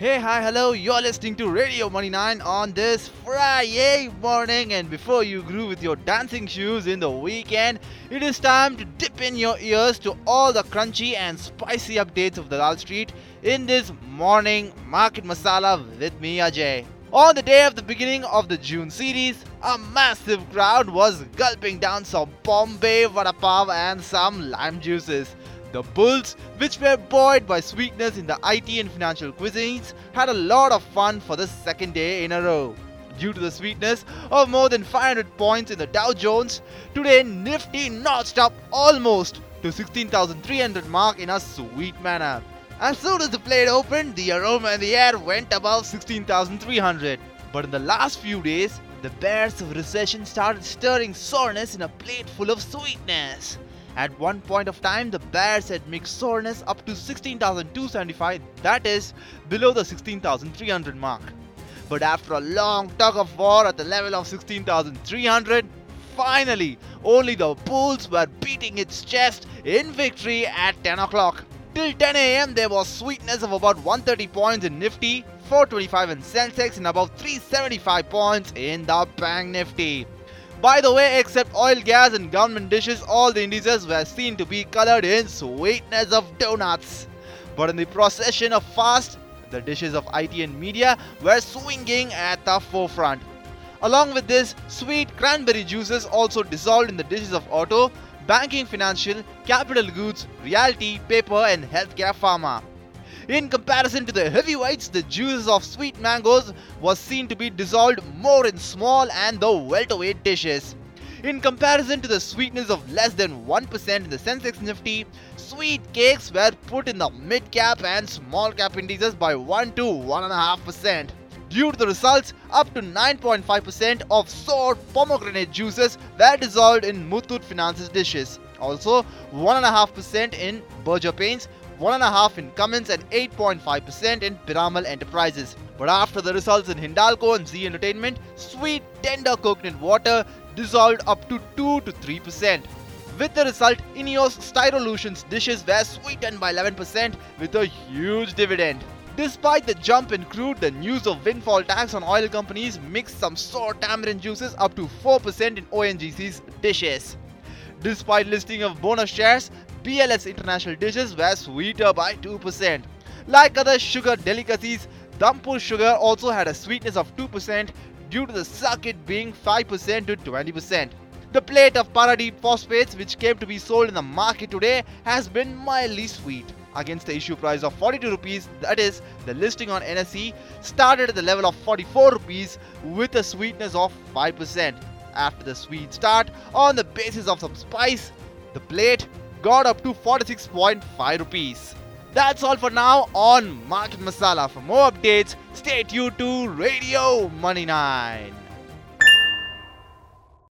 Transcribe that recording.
Hey, hi, hello. You're listening to Radio Money 9 on this Friday morning. And before you groove with your dancing shoes in the weekend, it is time to dip in your ears to all the crunchy and spicy updates of the Wall Street in this morning market masala with me, Ajay. On the day of the beginning of the June series, a massive crowd was gulping down some Bombay Vada Pav and some lime juices. The Bulls, which were buoyed by sweetness in the IT and financial cuisines, had a lot of fun for the second day in a row. Due to the sweetness of more than 500 points in the Dow Jones, today Nifty notched up almost to 16,300 mark in a sweet manner. As soon as the plate opened, the aroma in the air went above 16,300. But in the last few days, the bears of recession started stirring soreness in a plate full of sweetness. At one point of time, the Bears had mixed soreness up to 16,275, that is, below the 16,300 mark. But after a long tug of war at the level of 16,300, finally, only the Bulls were beating its chest in victory at 10 o'clock. Till 10 am, there was sweetness of about 130 points in Nifty, 425 in Sensex, and about 375 points in the Bank Nifty. By the way, except oil, gas, and government dishes, all the indices were seen to be colored in sweetness of donuts. But in the procession of fast, the dishes of IT and media were swinging at the forefront. Along with this, sweet cranberry juices also dissolved in the dishes of auto, banking, financial, capital goods, realty, paper, and healthcare pharma. In comparison to the heavyweights, the juice of sweet mangoes was seen to be dissolved more in small and the welterweight dishes. In comparison to the sweetness of less than 1% in the Sensex Nifty, sweet cakes were put in the mid cap and small cap indices by 1 to 1.5%. Due to the results, up to 9.5% of sour pomegranate juices were dissolved in Muthoot Finance's dishes. Also, 1.5% in Berger Paints, 1.5 in Cummins and 8.5% in Piramal Enterprises. But after the results in Hindalco and Zee Entertainment, sweet tender coconut water dissolved up to 2 to 3%. With the result, Ineos Styrolution's dishes were sweetened by 11% with a huge dividend. Despite the jump in crude, the news of windfall tax on oil companies mixed some sour tamarind juices up to 4% in ONGC's dishes. Despite listing of bonus shares, BLS International dishes were sweeter by 2%. Like other sugar delicacies, Dhampur sugar also had a sweetness of 2% due to the circuit being 5% to 20%. The plate of Paradeep phosphates which came to be sold in the market today has been mildly sweet. Against the issue price of 42 rupees, that is, the listing on NSE started at the level of 44 rupees with a sweetness of 5%. After the sweet start, on the basis of some spice, the plate got up to 46.5 rupees. That's all for now on Market Masala. For more updates, stay tuned to Radio Money 9.